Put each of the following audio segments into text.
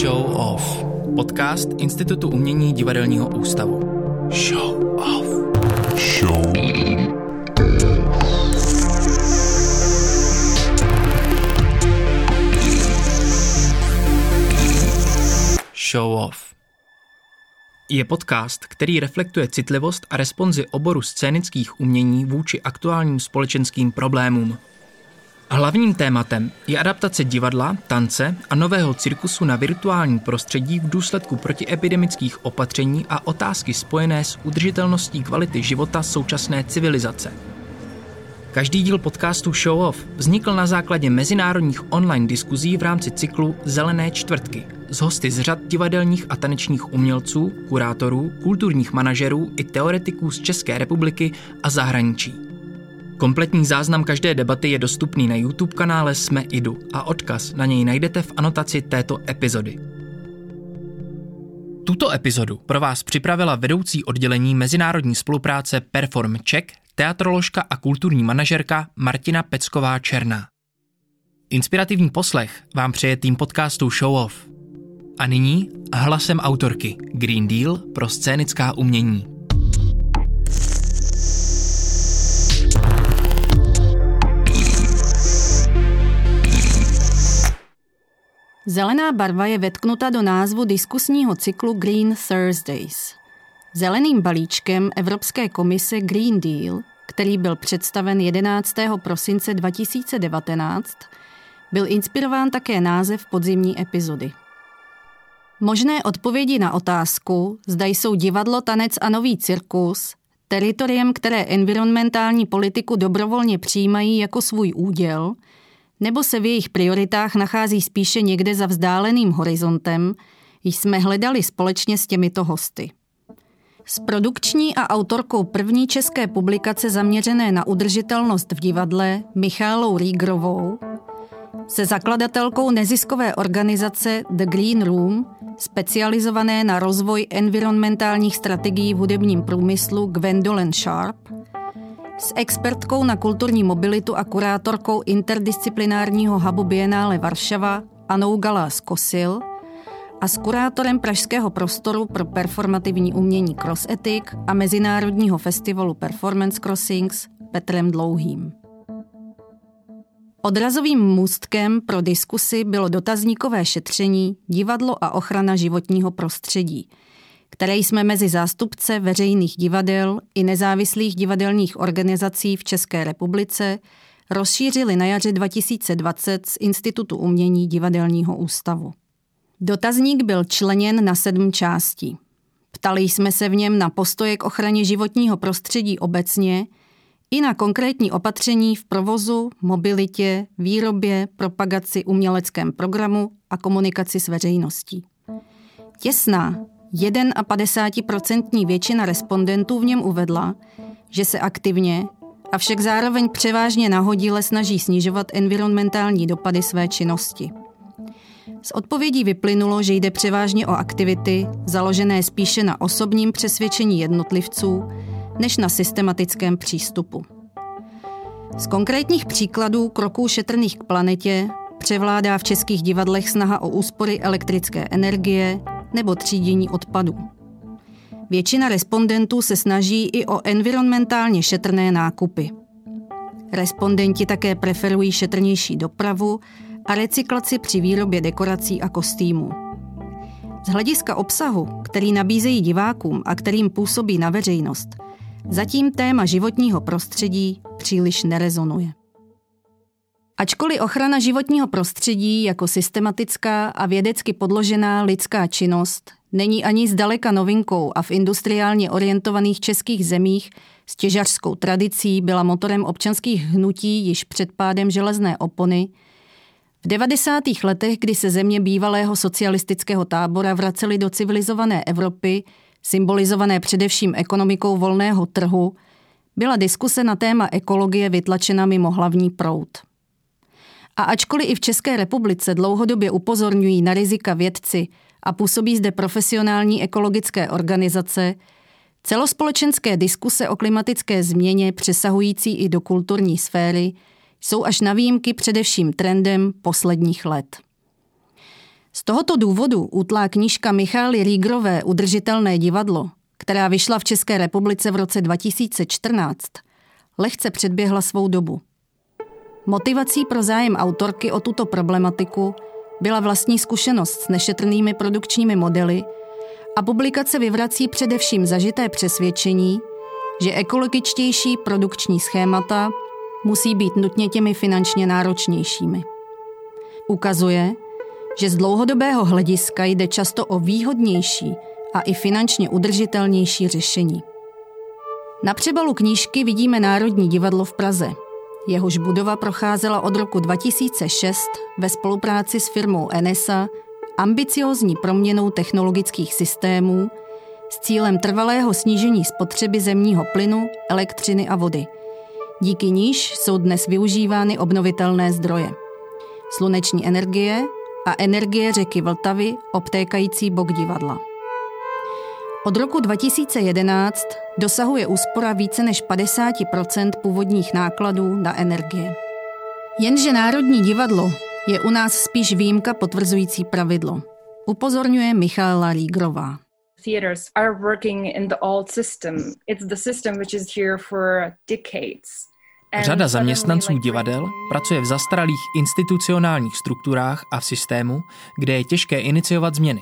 Show off. Podcast Institutu umění divadelního ústavu. Show off. Show Show off. Je podcast, který reflektuje citlivost a responzi oboru scénických umění vůči aktuálním společenským problémům. Hlavním tématem je adaptace divadla, tance a nového cirkusu na virtuální prostředí v důsledku protiepidemických opatření a otázky spojené s udržitelností kvality života současné civilizace. Každý díl podcastu Show Off vznikl na základě mezinárodních online diskuzí v rámci cyklu Zelené čtvrtky s hosty z řad divadelních a tanečních umělců, kurátorů, kulturních manažerů i teoretiků z České republiky a zahraničí. Kompletní záznam každé debaty je dostupný na YouTube kanále Jsme Idu a odkaz na něj najdete v anotaci této epizody. Tuto epizodu pro vás připravila vedoucí oddělení mezinárodní spolupráce Perform Czech, teatroložka a kulturní manažerka Martina Pecková Černá. Inspirativní poslech vám přeje tým podcastu Show Off. A nyní hlasem autorky Green Deal pro scénická umění. Zelená barva je vetknuta do názvu diskusního cyklu Green Thursdays. Zeleným balíčkem Evropské komise Green Deal, který byl představen 11. prosince 2019, byl inspirován také název podzimní epizody. Možné odpovědi na otázku, zda jsou divadlo, tanec a nový cirkus, teritoriem, které environmentální politiku dobrovolně přijímají jako svůj úděl – nebo se v jejich prioritách nachází spíše někde za vzdáleným horizontem, jsme hledali společně s těmito hosty. S produkční a autorkou první české publikace zaměřené na udržitelnost v divadle Michálou Rígrovou, se zakladatelkou neziskové organizace The Green Room, specializované na rozvoj environmentálních strategií v hudebním průmyslu Gwendolyn Sharp, s expertkou na kulturní mobilitu a kurátorkou interdisciplinárního hubu Bienále Varšava Anou Galás Kosil a s kurátorem Pražského prostoru pro performativní umění Cross Ethic a Mezinárodního festivalu Performance Crossings Petrem Dlouhým. Odrazovým můstkem pro diskusy bylo dotazníkové šetření Divadlo a ochrana životního prostředí – které jsme mezi zástupce veřejných divadel i nezávislých divadelních organizací v České republice rozšířili na jaře 2020 z Institutu umění Divadelního ústavu. Dotazník byl členěn na sedm částí. Ptali jsme se v něm na postoje k ochraně životního prostředí obecně i na konkrétní opatření v provozu, mobilitě, výrobě, propagaci uměleckém programu a komunikaci s veřejností. Těsná, 51% většina respondentů v něm uvedla, že se aktivně, avšak zároveň převážně nahodile snaží snižovat environmentální dopady své činnosti. Z odpovědí vyplynulo, že jde převážně o aktivity založené spíše na osobním přesvědčení jednotlivců než na systematickém přístupu. Z konkrétních příkladů kroků šetrných k planetě převládá v českých divadlech snaha o úspory elektrické energie, nebo třídění odpadů. Většina respondentů se snaží i o environmentálně šetrné nákupy. Respondenti také preferují šetrnější dopravu a recyklaci při výrobě dekorací a kostýmů. Z hlediska obsahu, který nabízejí divákům a kterým působí na veřejnost, zatím téma životního prostředí příliš nerezonuje. Ačkoliv ochrana životního prostředí jako systematická a vědecky podložená lidská činnost není ani zdaleka novinkou a v industriálně orientovaných českých zemích s těžařskou tradicí byla motorem občanských hnutí již před pádem železné opony, v 90. letech, kdy se země bývalého socialistického tábora vracely do civilizované Evropy, symbolizované především ekonomikou volného trhu, byla diskuse na téma ekologie vytlačena mimo hlavní proud. A ačkoliv i v České republice dlouhodobě upozorňují na rizika vědci a působí zde profesionální ekologické organizace, celospolečenské diskuse o klimatické změně přesahující i do kulturní sféry jsou až na výjimky především trendem posledních let. Z tohoto důvodu utlá knížka Michály Rígrové Udržitelné divadlo, která vyšla v České republice v roce 2014, lehce předběhla svou dobu. Motivací pro zájem autorky o tuto problematiku byla vlastní zkušenost s nešetrnými produkčními modely a publikace vyvrací především zažité přesvědčení, že ekologičtější produkční schémata musí být nutně těmi finančně náročnějšími. Ukazuje, že z dlouhodobého hlediska jde často o výhodnější a i finančně udržitelnější řešení. Na přebalu knížky vidíme Národní divadlo v Praze. Jehož budova procházela od roku 2006 ve spolupráci s firmou Enesa ambiciózní proměnou technologických systémů s cílem trvalého snížení spotřeby zemního plynu, elektřiny a vody. Díky níž jsou dnes využívány obnovitelné zdroje. Sluneční energie a energie řeky Vltavy obtékající bok divadla. Od roku 2011 dosahuje úspora více než 50% původních nákladů na energie. Jenže Národní divadlo je u nás spíš výjimka potvrzující pravidlo. Upozorňuje Michála Rígrová. Theaters are working in the old system. It's the system which is here for decades. Řada zaměstnanců divadel pracuje v zastaralých institucionálních strukturách a v systému, kde je těžké iniciovat změny.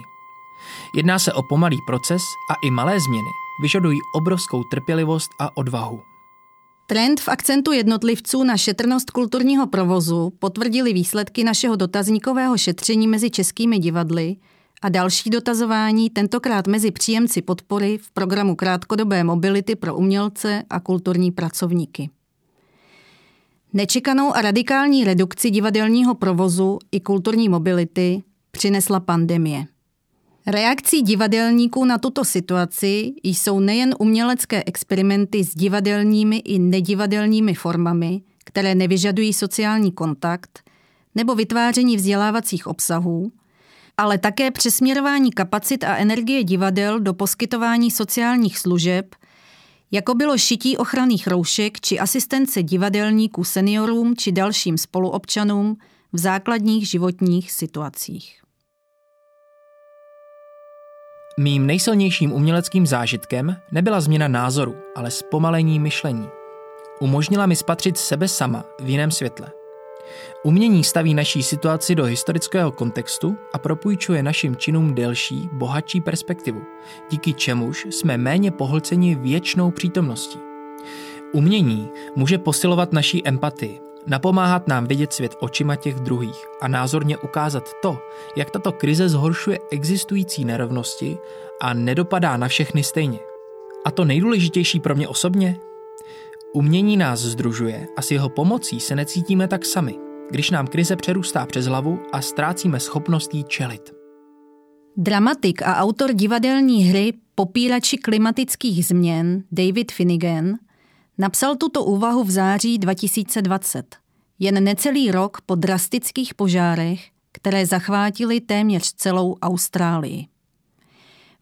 Jedná se o pomalý proces a i malé změny vyžadují obrovskou trpělivost a odvahu. Trend v akcentu jednotlivců na šetrnost kulturního provozu potvrdili výsledky našeho dotazníkového šetření mezi českými divadly a další dotazování tentokrát mezi příjemci podpory v programu krátkodobé mobility pro umělce a kulturní pracovníky. Nečekanou a radikální redukci divadelního provozu i kulturní mobility přinesla pandemie. Reakcí divadelníků na tuto situaci jsou nejen umělecké experimenty s divadelními i nedivadelními formami, které nevyžadují sociální kontakt, nebo vytváření vzdělávacích obsahů, ale také přesměrování kapacit a energie divadel do poskytování sociálních služeb, jako bylo šití ochranných roušek či asistence divadelníků seniorům či dalším spoluobčanům v základních životních situacích. Mým nejsilnějším uměleckým zážitkem nebyla změna názoru, ale zpomalení myšlení. Umožnila mi spatřit sebe sama v jiném světle. Umění staví naší situaci do historického kontextu a propůjčuje našim činům delší, bohatší perspektivu, díky čemuž jsme méně pohlceni věčnou přítomností. Umění může posilovat naší empatii napomáhat nám vidět svět očima těch druhých a názorně ukázat to, jak tato krize zhoršuje existující nerovnosti a nedopadá na všechny stejně. A to nejdůležitější pro mě osobně? Umění nás združuje a s jeho pomocí se necítíme tak sami, když nám krize přerůstá přes hlavu a ztrácíme schopnost jí čelit. Dramatik a autor divadelní hry Popírači klimatických změn David Finnegan – Napsal tuto úvahu v září 2020, jen necelý rok po drastických požárech, které zachvátily téměř celou Austrálii.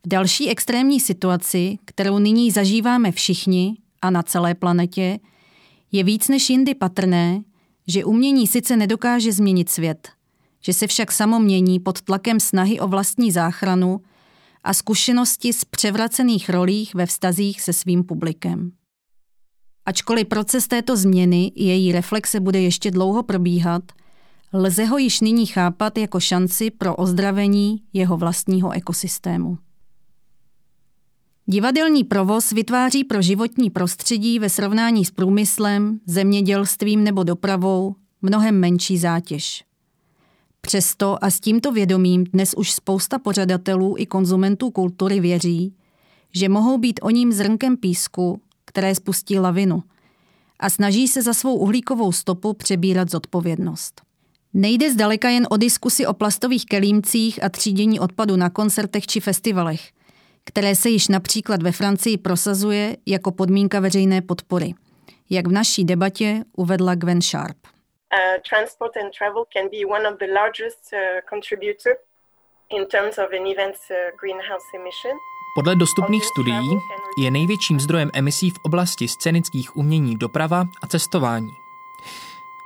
V další extrémní situaci, kterou nyní zažíváme všichni a na celé planetě, je víc než jindy patrné, že umění sice nedokáže změnit svět, že se však samo mění pod tlakem snahy o vlastní záchranu a zkušenosti z převracených rolích ve vztazích se svým publikem. Ačkoliv proces této změny i její reflexe bude ještě dlouho probíhat, lze ho již nyní chápat jako šanci pro ozdravení jeho vlastního ekosystému. Divadelní provoz vytváří pro životní prostředí ve srovnání s průmyslem, zemědělstvím nebo dopravou mnohem menší zátěž. Přesto a s tímto vědomím dnes už spousta pořadatelů i konzumentů kultury věří, že mohou být o ním zrnkem písku které spustí lavinu a snaží se za svou uhlíkovou stopu přebírat zodpovědnost. Nejde zdaleka jen o diskusi o plastových kelímcích a třídění odpadu na koncertech či festivalech, které se již například ve Francii prosazuje jako podmínka veřejné podpory, jak v naší debatě uvedla Gwen Sharp. Uh, transport and travel can be one of the largest uh, contributor in terms of an event's uh, greenhouse. Podle dostupných studií je největším zdrojem emisí v oblasti scénických umění doprava a cestování.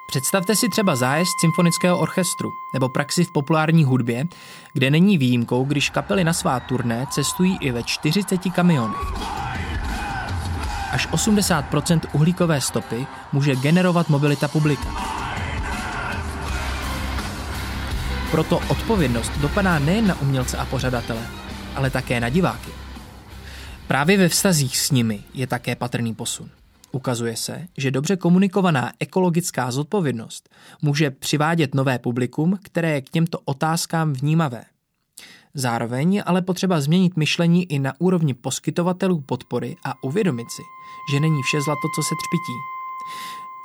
Představte si třeba zájezd symfonického orchestru nebo praxi v populární hudbě, kde není výjimkou, když kapely na svá turné cestují i ve 40 kamionech. Až 80% uhlíkové stopy může generovat mobilita publika. Proto odpovědnost dopadá nejen na umělce a pořadatele, ale také na diváky. Právě ve vztazích s nimi je také patrný posun. Ukazuje se, že dobře komunikovaná ekologická zodpovědnost může přivádět nové publikum, které je k těmto otázkám vnímavé. Zároveň je ale potřeba změnit myšlení i na úrovni poskytovatelů podpory a uvědomit si, že není vše zlato, co se třpití.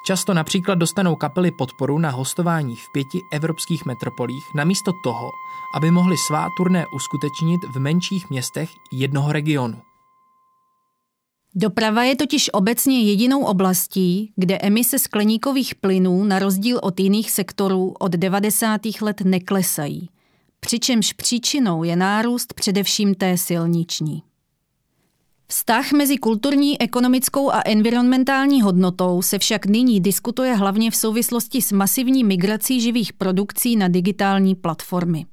Často například dostanou kapely podporu na hostování v pěti evropských metropolích namísto toho, aby mohli svá turné uskutečnit v menších městech jednoho regionu. Doprava je totiž obecně jedinou oblastí, kde emise skleníkových plynů na rozdíl od jiných sektorů od 90. let neklesají, přičemž příčinou je nárůst především té silniční. Vztah mezi kulturní, ekonomickou a environmentální hodnotou se však nyní diskutuje hlavně v souvislosti s masivní migrací živých produkcí na digitální platformy.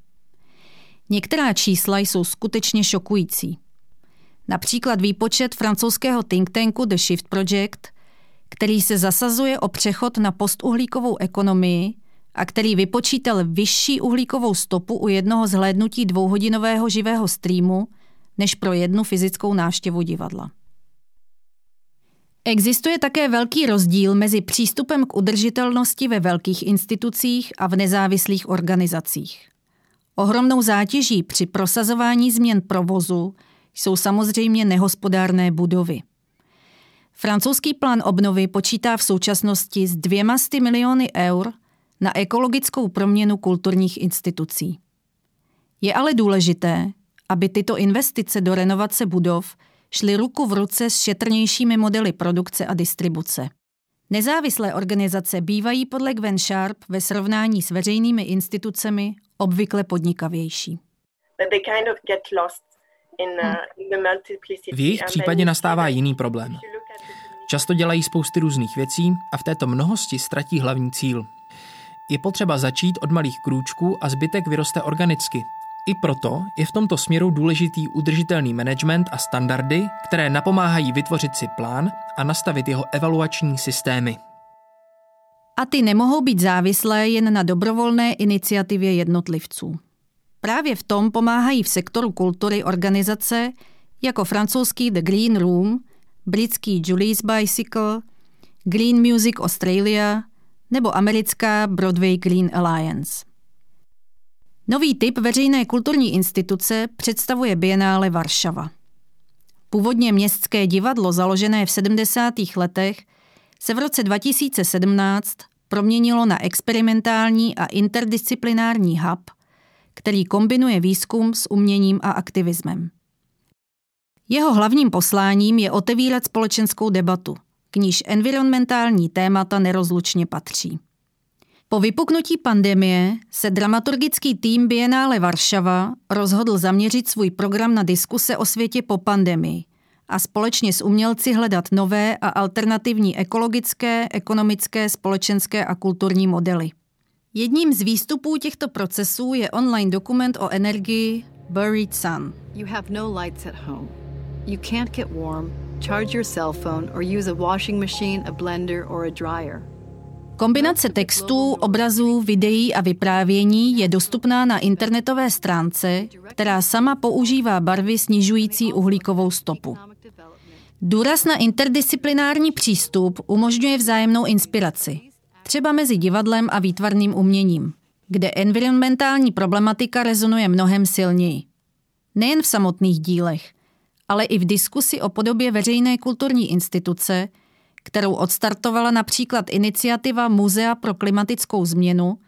Některá čísla jsou skutečně šokující. Například výpočet francouzského think tanku The Shift Project, který se zasazuje o přechod na postuhlíkovou ekonomii a který vypočítal vyšší uhlíkovou stopu u jednoho zhlédnutí dvouhodinového živého streamu než pro jednu fyzickou návštěvu divadla. Existuje také velký rozdíl mezi přístupem k udržitelnosti ve velkých institucích a v nezávislých organizacích. Ohromnou zátěží při prosazování změn provozu jsou samozřejmě nehospodárné budovy. Francouzský plán obnovy počítá v současnosti s dvěma sty miliony eur na ekologickou proměnu kulturních institucí. Je ale důležité, aby tyto investice do renovace budov šly ruku v ruce s šetrnějšími modely produkce a distribuce. Nezávislé organizace bývají podle Gwen Sharp ve srovnání s veřejnými institucemi obvykle podnikavější. V jejich případě nastává jiný problém. Často dělají spousty různých věcí a v této mnohosti ztratí hlavní cíl. Je potřeba začít od malých krůčků a zbytek vyroste organicky. I proto je v tomto směru důležitý udržitelný management a standardy, které napomáhají vytvořit si plán a nastavit jeho evaluační systémy. A ty nemohou být závislé jen na dobrovolné iniciativě jednotlivců. Právě v tom pomáhají v sektoru kultury organizace jako francouzský The Green Room, britský Julie's Bicycle, Green Music Australia nebo americká Broadway Green Alliance. Nový typ veřejné kulturní instituce představuje Bienále Varšava. Původně městské divadlo založené v 70. letech se v roce 2017 proměnilo na experimentální a interdisciplinární hub, který kombinuje výzkum s uměním a aktivismem. Jeho hlavním posláním je otevírat společenskou debatu, k níž environmentální témata nerozlučně patří. Po vypuknutí pandemie se dramaturgický tým Bienále Varšava rozhodl zaměřit svůj program na diskuse o světě po pandemii a společně s umělci hledat nové a alternativní ekologické, ekonomické, společenské a kulturní modely. Jedním z výstupů těchto procesů je online dokument o energii Buried Sun. You have no lights at home. You can't get warm, charge your cell phone or use a washing machine, a blender or a dryer. Kombinace textů, obrazů, videí a vyprávění je dostupná na internetové stránce, která sama používá barvy snižující uhlíkovou stopu. Důraz na interdisciplinární přístup umožňuje vzájemnou inspiraci třeba mezi divadlem a výtvarným uměním, kde environmentální problematika rezonuje mnohem silněji. Nejen v samotných dílech, ale i v diskusi o podobě veřejné kulturní instituce, kterou odstartovala například iniciativa Muzea pro klimatickou změnu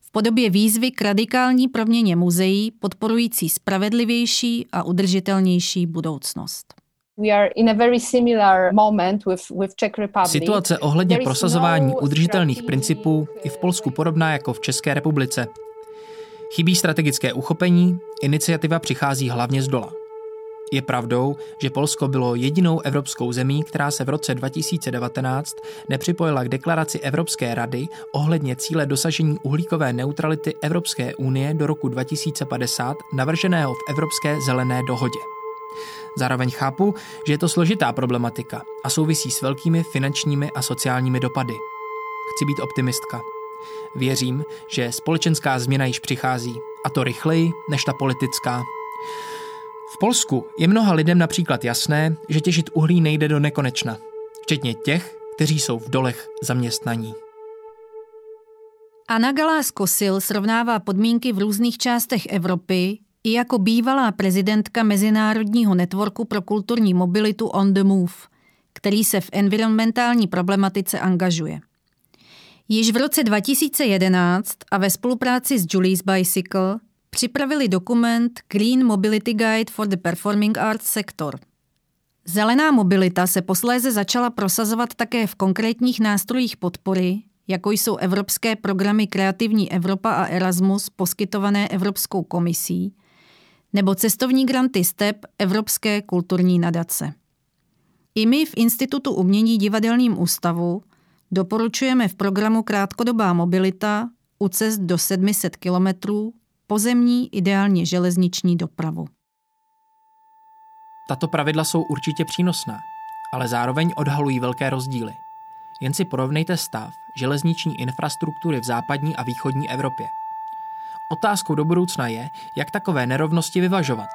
v podobě výzvy k radikální proměně muzeí podporující spravedlivější a udržitelnější budoucnost. Situace ohledně prosazování no udržitelných principů je v Polsku podobná jako v České republice. Chybí strategické uchopení, iniciativa přichází hlavně z dola. Je pravdou, že Polsko bylo jedinou evropskou zemí, která se v roce 2019 nepřipojila k deklaraci Evropské rady ohledně cíle dosažení uhlíkové neutrality Evropské unie do roku 2050 navrženého v Evropské zelené dohodě. Zároveň chápu, že je to složitá problematika a souvisí s velkými finančními a sociálními dopady. Chci být optimistka. Věřím, že společenská změna již přichází, a to rychleji než ta politická. V Polsku je mnoha lidem například jasné, že těžit uhlí nejde do nekonečna, včetně těch, kteří jsou v dolech zaměstnaní. Anna Galás Kosil srovnává podmínky v různých částech Evropy i jako bývalá prezidentka Mezinárodního networku pro kulturní mobilitu On the Move, který se v environmentální problematice angažuje. Již v roce 2011 a ve spolupráci s Julie's Bicycle připravili dokument Green Mobility Guide for the Performing Arts Sector. Zelená mobilita se posléze začala prosazovat také v konkrétních nástrojích podpory, jako jsou evropské programy Kreativní Evropa a Erasmus poskytované Evropskou komisí, nebo cestovní granty STEP Evropské kulturní nadace. I my v Institutu umění Divadelním ústavu doporučujeme v programu Krátkodobá mobilita u cest do 700 kilometrů pozemní, ideálně železniční dopravu. Tato pravidla jsou určitě přínosná, ale zároveň odhalují velké rozdíly. Jen si porovnejte stav železniční infrastruktury v západní a východní Evropě. Otázkou do budoucna je, jak takové nerovnosti vyvažovat.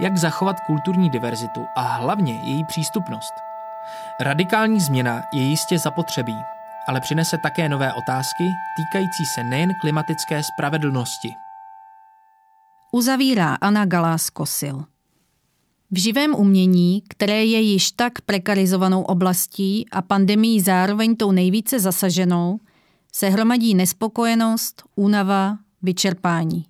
Jak zachovat kulturní diverzitu a hlavně její přístupnost. Radikální změna je jistě zapotřebí, ale přinese také nové otázky týkající se nejen klimatické spravedlnosti uzavírá Anna Galás Kosil. V živém umění, které je již tak prekarizovanou oblastí a pandemí zároveň tou nejvíce zasaženou, se hromadí nespokojenost, únava, vyčerpání.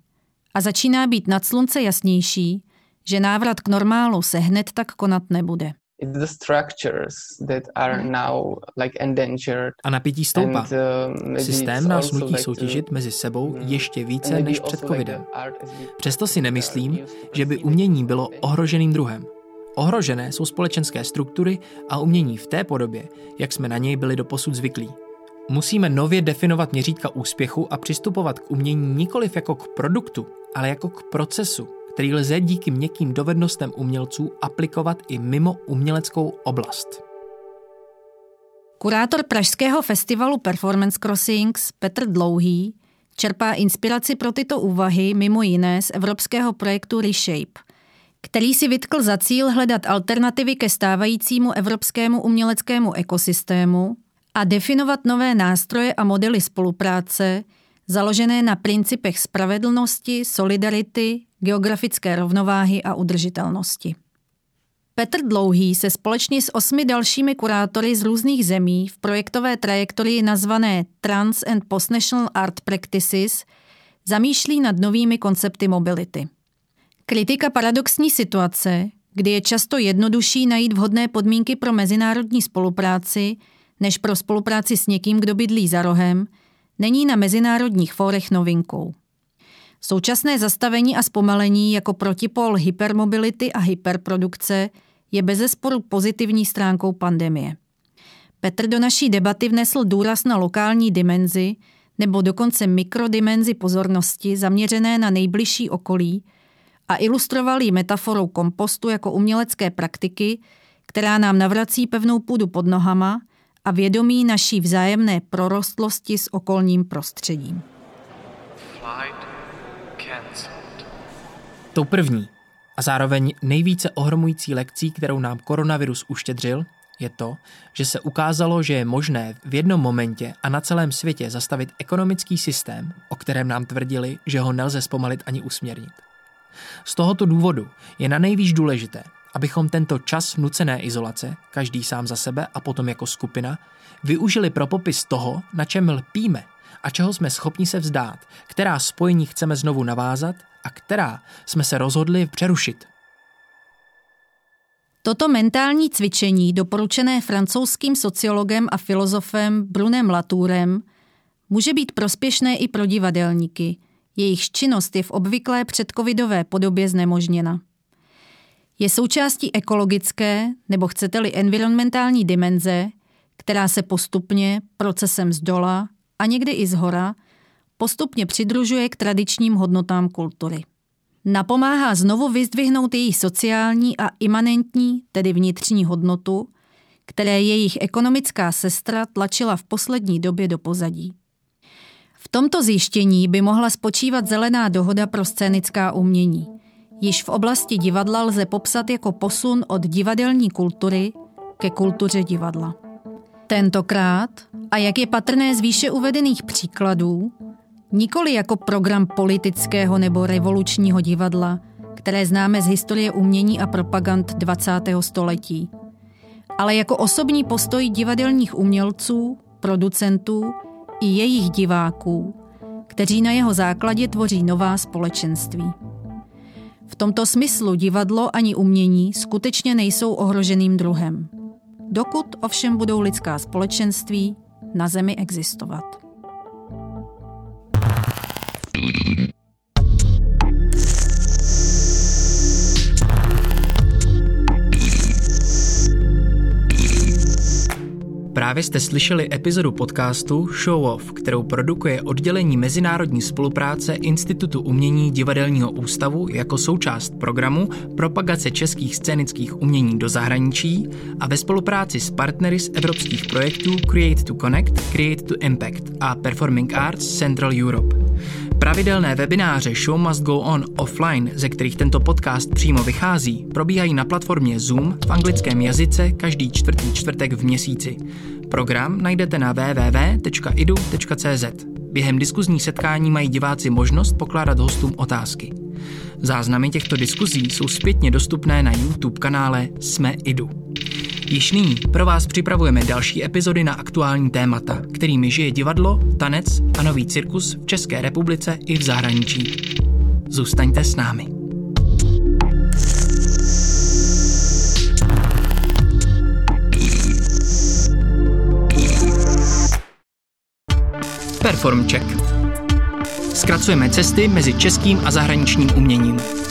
A začíná být nad slunce jasnější, že návrat k normálu se hned tak konat nebude the structures that are hmm. now like endangered. A napětí stoupá. Uh, Systém nás nutí like soutěžit mezi sebou hmm. ještě více než před covidem. Přesto si nemyslím, že by umění bylo ohroženým druhem. Ohrožené jsou společenské struktury a umění v té podobě, jak jsme na něj byli doposud zvyklí. Musíme nově definovat měřítka úspěchu a přistupovat k umění nikoliv jako k produktu, ale jako k procesu, který lze díky měkkým dovednostem umělců aplikovat i mimo uměleckou oblast. Kurátor pražského festivalu Performance Crossings Petr Dlouhý čerpá inspiraci pro tyto úvahy mimo jiné z evropského projektu Reshape, který si vytkl za cíl hledat alternativy ke stávajícímu evropskému uměleckému ekosystému a definovat nové nástroje a modely spolupráce, založené na principech spravedlnosti, solidarity, geografické rovnováhy a udržitelnosti. Petr Dlouhý se společně s osmi dalšími kurátory z různých zemí v projektové trajektorii nazvané Trans and Postnational Art Practices zamýšlí nad novými koncepty mobility. Kritika paradoxní situace, kdy je často jednodušší najít vhodné podmínky pro mezinárodní spolupráci, než pro spolupráci s někým, kdo bydlí za rohem, není na mezinárodních fórech novinkou. Současné zastavení a zpomalení jako protipol hypermobility a hyperprodukce je bezesporu pozitivní stránkou pandemie. Petr do naší debaty vnesl důraz na lokální dimenzi nebo dokonce mikrodimenzi pozornosti zaměřené na nejbližší okolí a ilustroval ji metaforou kompostu jako umělecké praktiky, která nám navrací pevnou půdu pod nohama a vědomí naší vzájemné prorostlosti s okolním prostředím. Tou první a zároveň nejvíce ohromující lekcí, kterou nám koronavirus uštědřil, je to, že se ukázalo, že je možné v jednom momentě a na celém světě zastavit ekonomický systém, o kterém nám tvrdili, že ho nelze zpomalit ani usměrnit. Z tohoto důvodu je na nejvíc důležité, abychom tento čas nucené izolace, každý sám za sebe a potom jako skupina, využili pro popis toho, na čem lpíme a čeho jsme schopni se vzdát, která spojení chceme znovu navázat a která jsme se rozhodli přerušit. Toto mentální cvičení, doporučené francouzským sociologem a filozofem Brunem Latourem, může být prospěšné i pro divadelníky. Jejich činnost je v obvyklé předcovidové podobě znemožněna. Je součástí ekologické, nebo chcete-li environmentální dimenze, která se postupně, procesem z dola a někdy i z hora, postupně přidružuje k tradičním hodnotám kultury. Napomáhá znovu vyzdvihnout její sociální a imanentní, tedy vnitřní hodnotu, které jejich ekonomická sestra tlačila v poslední době do pozadí. V tomto zjištění by mohla spočívat zelená dohoda pro scénická umění. Již v oblasti divadla lze popsat jako posun od divadelní kultury ke kultuře divadla. Tentokrát, a jak je patrné z výše uvedených příkladů, nikoli jako program politického nebo revolučního divadla, které známe z historie umění a propagand 20. století, ale jako osobní postoj divadelních umělců, producentů i jejich diváků, kteří na jeho základě tvoří nová společenství. V tomto smyslu divadlo ani umění skutečně nejsou ohroženým druhem. Dokud ovšem budou lidská společenství na Zemi existovat. Právě jste slyšeli epizodu podcastu Show Off, kterou produkuje oddělení mezinárodní spolupráce Institutu umění Divadelního ústavu jako součást programu Propagace českých scénických umění do zahraničí a ve spolupráci s partnery z evropských projektů Create to Connect, Create to Impact a Performing Arts Central Europe. Pravidelné webináře Show Must Go On offline, ze kterých tento podcast přímo vychází, probíhají na platformě Zoom v anglickém jazyce každý čtvrtý čtvrtek v měsíci. Program najdete na www.idu.cz. Během diskuzních setkání mají diváci možnost pokládat hostům otázky. Záznamy těchto diskuzí jsou zpětně dostupné na YouTube kanále Jsme Idu. Již nyní pro vás připravujeme další epizody na aktuální témata, kterými žije divadlo, tanec a nový cirkus v České republice i v zahraničí. Zůstaňte s námi. Perform Check. Zkracujeme cesty mezi českým a zahraničním uměním.